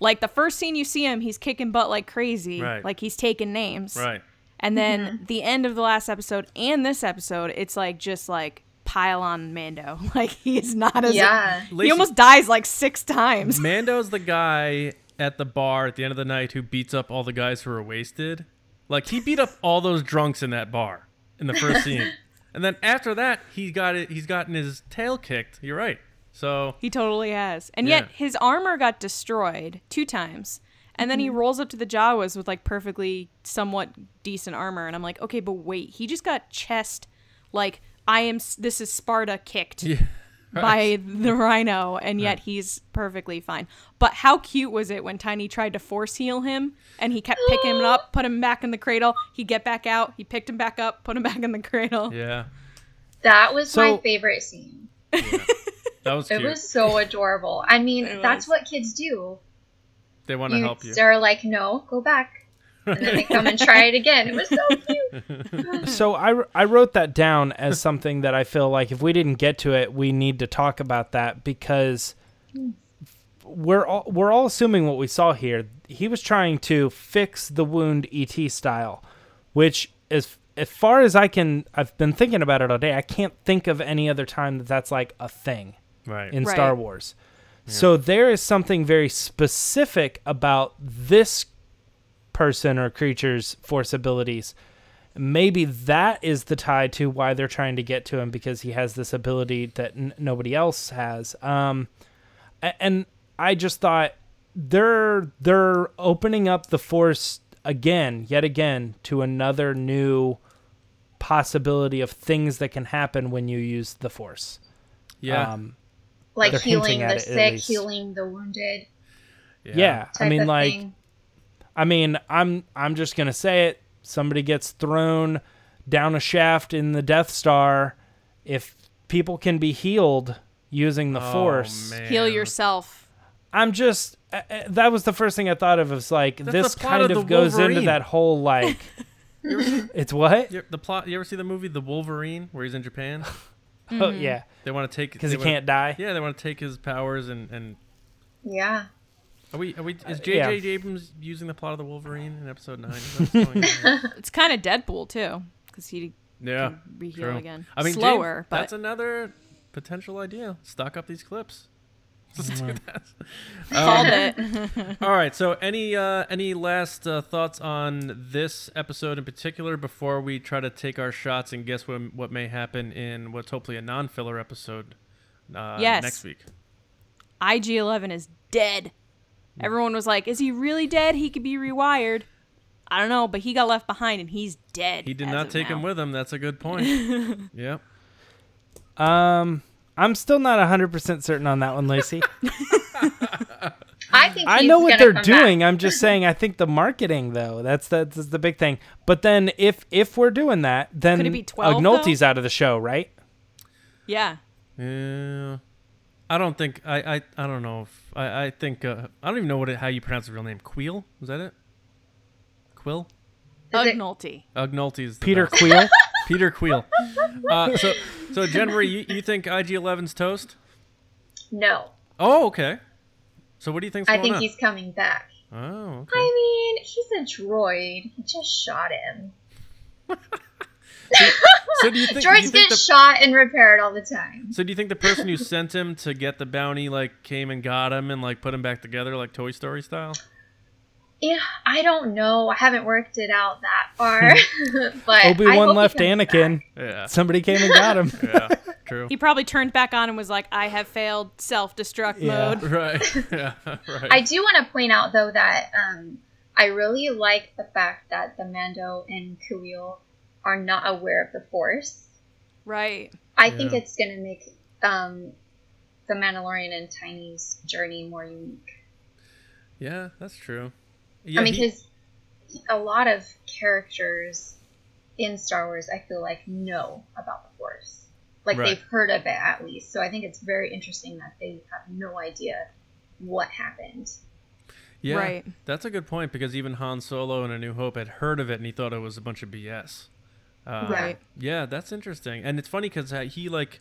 Like the first scene you see him, he's kicking butt like crazy, Right. like he's taking names. right? And then mm-hmm. the end of the last episode and this episode, it's like just like pile on Mando. Like he's not as Yeah. he almost dies like six times. Mando's the guy at the bar at the end of the night who beats up all the guys who are wasted. Like he beat up all those drunks in that bar in the first scene, and then after that he got it. He's gotten his tail kicked. You're right. So He totally has. And Yeah. yet his armor got destroyed two times. And then he mm-hmm. rolls up to the Jawas with like perfectly somewhat decent armor and I'm like, "Okay, but wait. He just got chest like I am this is Sparta kicked yeah, by the rhino and yet he's perfectly fine. But how cute was it when Tiny tried to force heal him and he kept picking him up, put him back in the cradle, he'd get back out, he picked him back up, put him back in the cradle. yeah, That was So- my favorite scene. that was It was so adorable. I mean, It that's what kids do. They want to help you. They're like, no, go back. And then they come and try it again. It was so cute. so I, I wrote that down as something that I feel like if we didn't get to it, we need to talk about that because hmm. we're all we're all assuming what we saw here. He was trying to fix the wound ET style, which is as far as I can. I've been thinking about it all day. I can't think of any other time that that's like a thing right. in Right. Star Wars. So there is something very specific about this person or creature's force abilities. Maybe that is the tie to why they're trying to get to him because he has this ability that n- nobody else has. Um, and I just thought they're they're opening up the force again, yet again, to another new possibility of things that can happen when you use the force. yeah. Um, Like They're healing the it, sick, healing the wounded. yeah. I mean, like, thing. I mean, I'm I'm just gonna say it. Somebody gets thrown down a shaft in the Death Star. If people can be healed using the Oh, Force, man. Heal yourself. I'm just uh, uh, that was the first thing I thought of. Was like That's this kind of of the goes into that whole like. it's what? You- the plot. You ever see the movie The Wolverine, where he's in Japan? Oh yeah, They want to take because he wanna- can't die. Yeah, they want to take his powers and and Yeah. are we are we is Uh, J.J. yeah. Abrams using the plot of the Wolverine in episode nine? Is that what's going on? It's kind of Deadpool too, because he yeah, re heal true. again. I mean, slower, James, but that's another potential idea. Stock up these clips. Let's do Mm-hmm. that. called Um, it. All right. So, any uh, any last uh, thoughts on this episode in particular before we try to take our shots and guess what what may happen in what's hopefully a non-filler episode uh, Yes. next week? IG Eleven is dead. Everyone was like, "Is he really dead? He could be rewired." I don't know, but he got left behind and he's dead. He did not take now. him with him. That's a good point. yep. Um, I'm still not 100 percent certain on that one, Lacey. I think I know what they're doing. back. I'm just saying. I think the marketing, though, that's that's the big thing. But then, if if we're doing that, then Could it be 12 Agnolti's out of the show, right? Yeah, Yeah. I don't think I I, I don't know if I I think uh, I don't even know what it, how you pronounce the real name. Queel is that it? Quill. Is it- Ugnulty. Agnolti is the Peter best. Queel. Peter Queel. Uh, so so Jen Marie, you, you think IG11's toast? No. Oh, okay. So what do you think's I think on? he's coming back. Oh, okay. I mean, he's a droid. He just shot him. So do you think? Droids get the, shot and repaired all the time. so do you think the person who sent him to get the bounty like came and got him and like put him back together like Toy Story style? Yeah, I don't know. I haven't worked it out that far. but Obi Wan left Anakin. back. Yeah. Somebody came and got him. Yeah. True. He probably turned back on and was like, "I have failed self-destruct Yeah. mode." Right. Yeah. Right. I do want to point out though that um, I really like the fact that the Mando and Kuiil are not aware of the Force. Right. I think it's going to make um, the Mandalorian and Tiny's journey more unique. yeah, that's true. Yeah, I mean, he- because a lot of characters in Star Wars, I feel like, know about the Force. Like Right. they've heard of it at least. So I think it's very interesting that they have no idea what happened. yeah, Right. That's a good point because even Han Solo in A New Hope had heard of it and he thought it was a bunch of BS. Uh, Right. Yeah, that's interesting, and it's funny because he like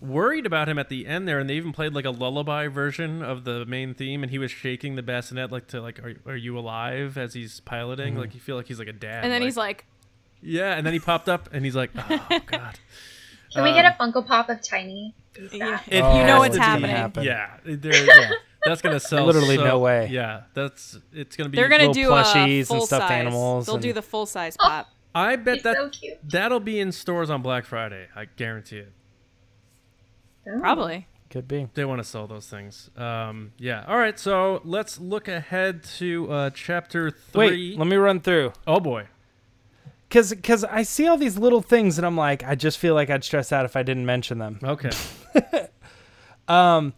worried about him at the end there, and they even played like a lullaby version of the main theme, and he was shaking the bassinet like to like, "Are, are you alive?" as he's piloting. Mm-hmm. Like you feel like he's like a dad. And then he's like, "Yeah," and then he popped up and he's like, "Oh God." Can we um, get a Funko Pop of Tiny? Yeah. It Oh, you know what's has to be- happening. happen. Yeah, there- that's gonna sell. Literally so- no way. Yeah, that's it's gonna be. "They're gonna do plushies a and full stuffed size. animals They'll do the full size Oh. pop." I bet He's that so cute. that'll be in stores on Black Friday. I guarantee it. Ooh. Probably. Could be. They want to sell those things. Um, yeah. All right. So let's look ahead to uh, chapter three. Wait, let me run through. oh boy. Cause, cause I see all these little things and I'm like, I just feel like I'd stress out if I didn't mention them. Okay. Um,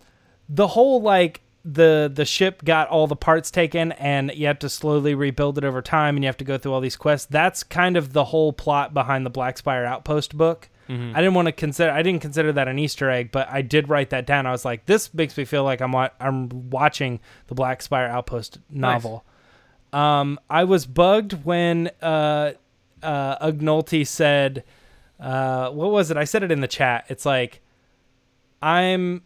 the whole like the the ship got all the parts taken and you have to slowly rebuild it over time and you have to go through all these quests. That's kind of the whole plot behind the Black Spire Outpost book. I didn't want to consider. I didn't consider that an Easter egg, but I did write that down. I was like, this makes me feel like I'm wa- I'm watching the Black Spire Outpost novel. Um, I was bugged when uh, uh, said, uh, "What was it?" I said it in the chat. It's like, "I'm,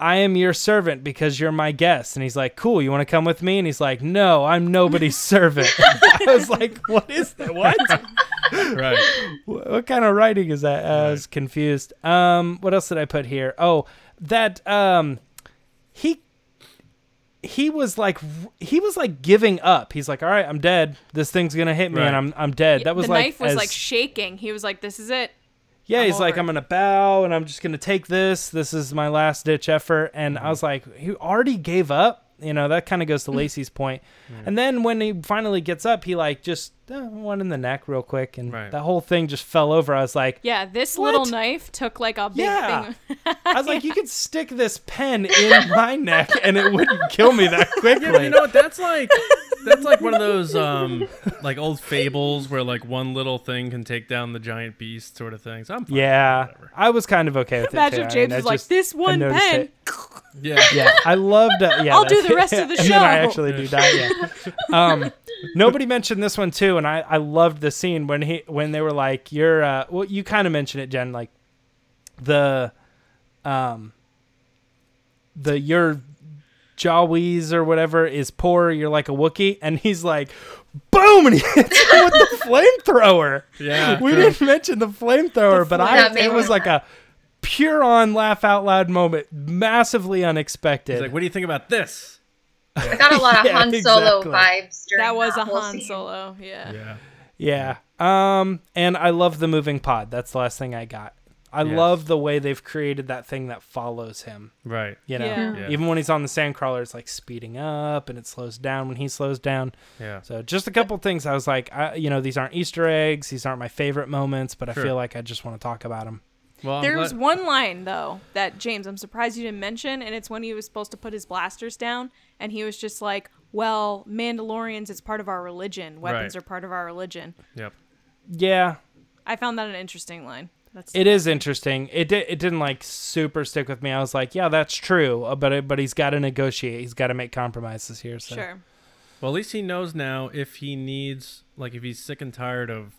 I am your servant because you're my guest," and he's like, "Cool, you want to come with me?" And he's like, "No, I'm nobody's servant." I was like, "What is that? What? right. what what kind of writing is that?" I was confused. Um, what else did I put here? Oh, that um, he he was like he was like giving up. He's like, "All right, I'm dead. This thing's gonna hit me, Right. and I'm I'm dead." That was the like knife was as- like shaking. He was like, "This is it." yeah. I'm He's like, over. "I'm gonna bow, and I'm just gonna take this. This is my last ditch effort." And Mm-hmm. I was like, he already gave up. You know, that kind of goes to Lacey's point. And then when he finally gets up, he like just uh, one in the neck real quick, and Right. that whole thing just fell over. I was like, Yeah, this What? little knife took like a big Yeah. thing. I was like, you could stick this pen in my neck, and it wouldn't kill me that quickly. Yeah, but you know what? That's like that's like one of those um like old fables where like one little thing can take down the giant beast sort of things. I'm fine. Yeah, Whatever. I was kind of okay with it. Imagine too. if I James mean, I was like, just- "This I one noticed pen." it. Yeah. Yeah, I loved. Uh, yeah, I'll do that- the rest of the and then I show. actually do that. Yeah. Um, nobody mentioned this one too, and I I loved the scene when he when they were like, "You're." Uh, well, you kind of mentioned it, Jen. Like the, um, the your Jawies or whatever is poor. You're like a Wookiee, and he's like, boom, and he hits him with the flamethrower. Yeah. we true. didn't mention the flamethrower, but I it me was like a pure on laugh out loud moment, massively unexpected. He's like, what do you think about this? I got a lot of Yeah, Han Solo exactly. vibes during That was a whole Han scene. Solo. Yeah. Yeah. yeah. Um, and I love the moving pod. That's the last thing I got. I Yes. love the way they've created that thing that follows him. Right. You know, Yeah. Yeah. even when he's on the sandcrawler, it's like speeding up and it slows down when he slows down. Yeah. So just a couple things I was like, I, you know, these aren't Easter eggs. These aren't my favorite moments, but Sure. I feel like I just want to talk about them. Well, I'm There was one line though that James, I'm surprised you didn't mention, and it's when he was supposed to put his blasters down, and he was just like, "Well, Mandalorians, it's part of our religion. Weapons Right. are part of our religion." Yep. Yeah, I found that an interesting line. That's it is interesting. It did. It didn't like super stick with me. I was like, yeah, that's true. uh, But it, but he's got to negotiate. He's got to make compromises here. So. sure. Well, at least he knows now if he needs, like, if he's sick and tired of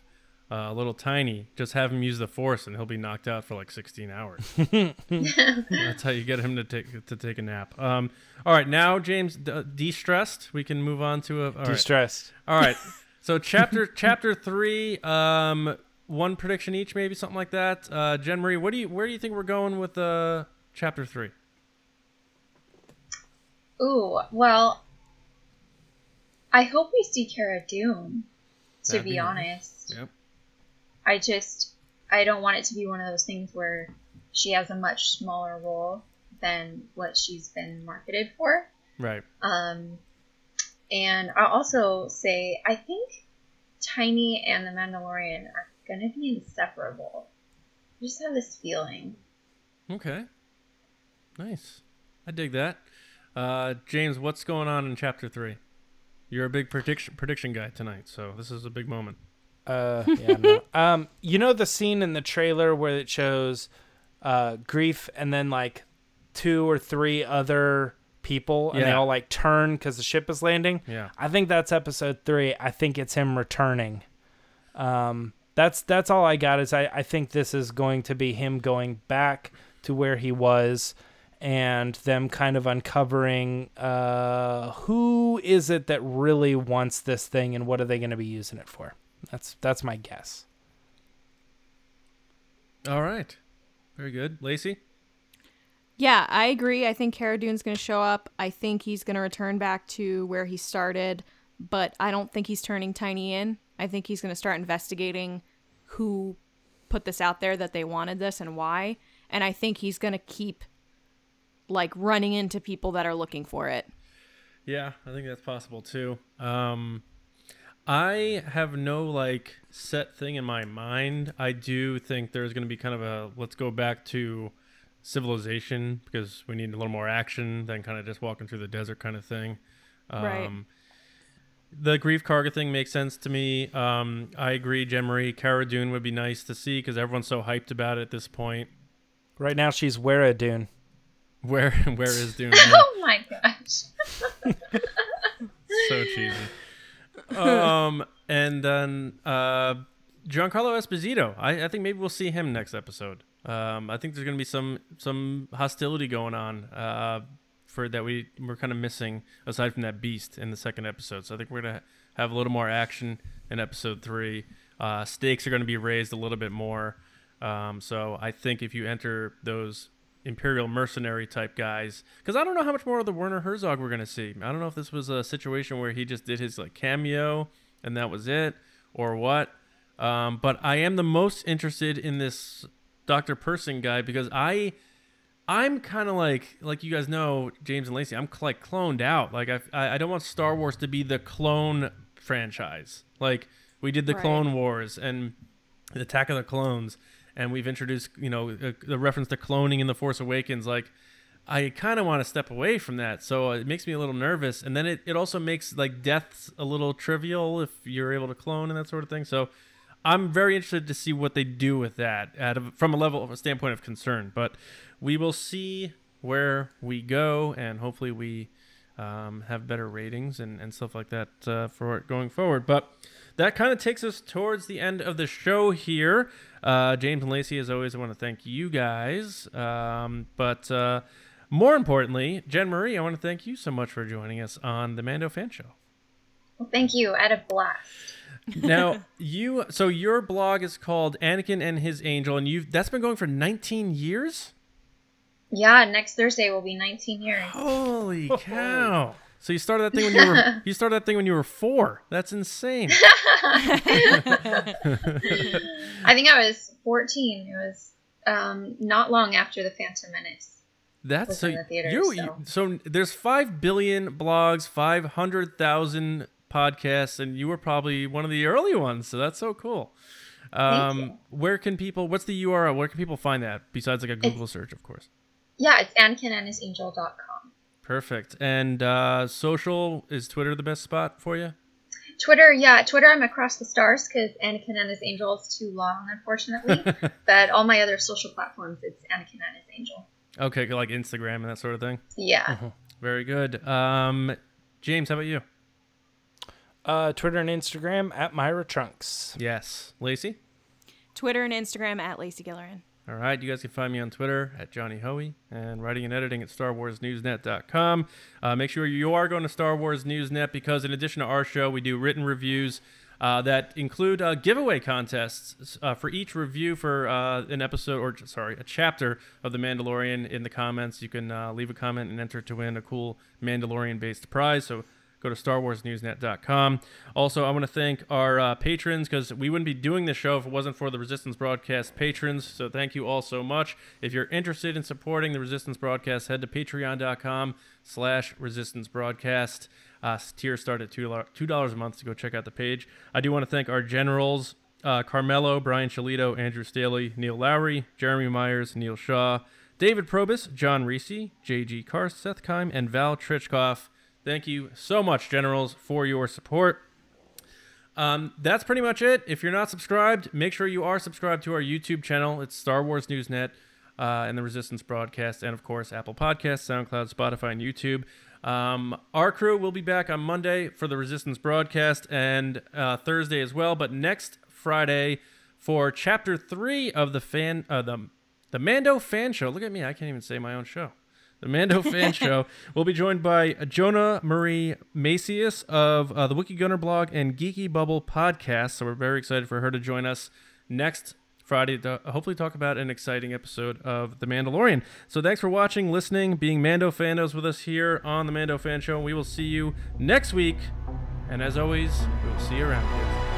uh, little tiny, just have him use the force, and he'll be knocked out for like 16 hours. That's how you get him to take to take a nap. Um, all right, now James, d- de-stressed. We can move on to a. All right. De-stressed. All right. So chapter chapter three, um, one prediction each, maybe something like that. Uh, Jen Marie, what do you where do you think we're going with uh, chapter three? Ooh, well, I hope we see Cara Dune. To That'd be, be nice. honest, Yep. I just I don't want it to be one of those things where she has a much smaller role than what she's been marketed for. Right. Um, and I'll also say I think Tiny and the Mandalorian are gonna be inseparable. I just have this feeling. Okay. Nice. I dig that. Uh, James, what's going on in chapter three? You're a big prediction prediction guy tonight, so this is a big moment. Uh, yeah. No. um, you know the scene in the trailer where it shows uh, Greef and then like two or three other people and they all like turn because the ship is landing. Yeah. I think that's episode three. I think it's him returning. Um, that's that's all I got. Is I I think this is going to be him going back to where he was, and them kind of uncovering uh, who is it that really wants this thing and what are they going to be using it for. That's that's my guess. All right. Very good, Lacey. Yeah, I agree. I think Cara Dune's going to show up. I think he's going to return back to where he started, but I don't think he's turning Tiny in. I think he's going to start investigating who put this out there that they wanted this and why. And I think he's going to keep like running into people that are looking for it. Yeah, I think that's possible too. Um, I have no like set thing in my mind. I do think there's going to be kind of a let's go back to civilization because we need a little more action than kind of just walking through the desert kind of thing. Um, Right. the Greef Karga thing makes sense to me. Um, I agree. Jen Marie Cara Dune would be nice to see because everyone's so hyped about it at this point. Right now, she's where a Dune. Where where is Dune? oh my gosh. so cheesy. Um, and then uh, Giancarlo Esposito. I, I think maybe we'll see him next episode. Um, I think there's gonna be some some hostility going on. Uh, for that we we're kind of missing aside from that beast in the second episode. So I think we're gonna have a little more action in episode three. Uh, stakes are gonna be raised a little bit more. Um, so I think if you enter those imperial mercenary type guys, because I don't know how much more of the Werner Herzog we're gonna see. I don't know if this was a situation where he just did his like cameo and that was it, or what. Um, but I am the most interested in this Dr. Pershing guy because I I'm kind of like like you guys know James and Lacey. I'm like cloned out. Like I I don't want Star Wars to be the clone franchise. Like we did the Right. Clone Wars and the Attack of the Clones, and we've introduced you know the, reference to cloning in the Force Awakens. Like I kind of want to step away from that, so it makes me a little nervous. And then it, it also makes like deaths a little trivial if you're able to clone and that sort of thing. So I'm very interested to see what they do with that at a, from a level of a standpoint of concern. But we will see where we go, and hopefully we um, have better ratings and, and stuff like that uh, for going forward. But that kind of takes us towards the end of the show here. Uh, James and Lacey, as always, I want to thank you guys. Um, but uh, more importantly, Jen Marie, I want to thank you so much for joining us on the Mando Fan Show. Well, thank you. I had a blast. now you so your blog is called Anakin and His Angel, and you've that's been going for 19 years. Yeah, next Thursday will be 19 years. Holy cow! So you started that thing when you were you started that thing when you were four. That's insane. I think I was 14. It was um, not long after the Phantom Menace. That's so the theaters, you, so. so there's five billion blogs, five hundred thousand podcasts, and you were probably one of the early ones. So that's so cool. Um, where can people? What's the URL? Where can people find that besides like a Google search, of course? Yeah, it's AnakinandHisAngel.com. Perfect. And uh, social is Twitter the best spot for you? Twitter, yeah, Twitter, I'm across the stars because Anakin and His Angel is too long, unfortunately. but all my other social platforms, it's Anakin and His Angel. Okay, like Instagram and that sort of thing. Yeah. Very good. Um, James, how about you? Uh, Twitter and Instagram at Myra Trunks. Yes. Lacey? Twitter and Instagram at Lacey Gillerin. All right, you guys can find me on Twitter at Johnny Hoey and writing and editing at StarWarsNewsNet.com. Uh, make sure you are going to Star Wars Newsnet because, in addition to our show, we do written reviews uh, that include uh, giveaway contests uh, for each review for uh, an episode or sorry, a chapter of The Mandalorian. In the comments, you can uh, leave a comment and enter to win a cool Mandalorian-based prize. So go to starwarsnewsnet.com also i want to thank our uh, patrons because we wouldn't be doing this show if it wasn't for the resistance broadcast patrons so thank you all so much. If you're interested in supporting the resistance broadcast head to patreon.com slash resistance broadcast. Uh, start at $2, $2 a month to go check out the page. I do want to thank our generals uh, carmelo brian Shalito, andrew staley neil lowry jeremy myers neil shaw david probus john reese jg Karst, seth Keim, and val trichkoff Thank you so much, Generals, for your support. Um, that's pretty much it. If you're not subscribed, make sure you are subscribed to our YouTube channel. It's Star Wars Newsnet uh, and the Resistance Broadcast, and of course, Apple Podcasts, SoundCloud, Spotify, and YouTube. Um, our crew will be back on Monday for the Resistance Broadcast and uh, Thursday as well. But next Friday for Chapter Three of the fan, uh, the the Mando Fan Show. Look at me, I can't even say my own show the Mando Fan Show. We'll be joined by Jonah Marie Macias of uh, the Wiki Gunner blog and Geeky Bubble podcast. So we're very excited for her to join us next Friday to hopefully talk about an exciting episode of The Mandalorian. So thanks for watching, listening, being Mando Fandos with us here on the Mando Fan Show. We will see you next week. And as always, we will see you around, kids.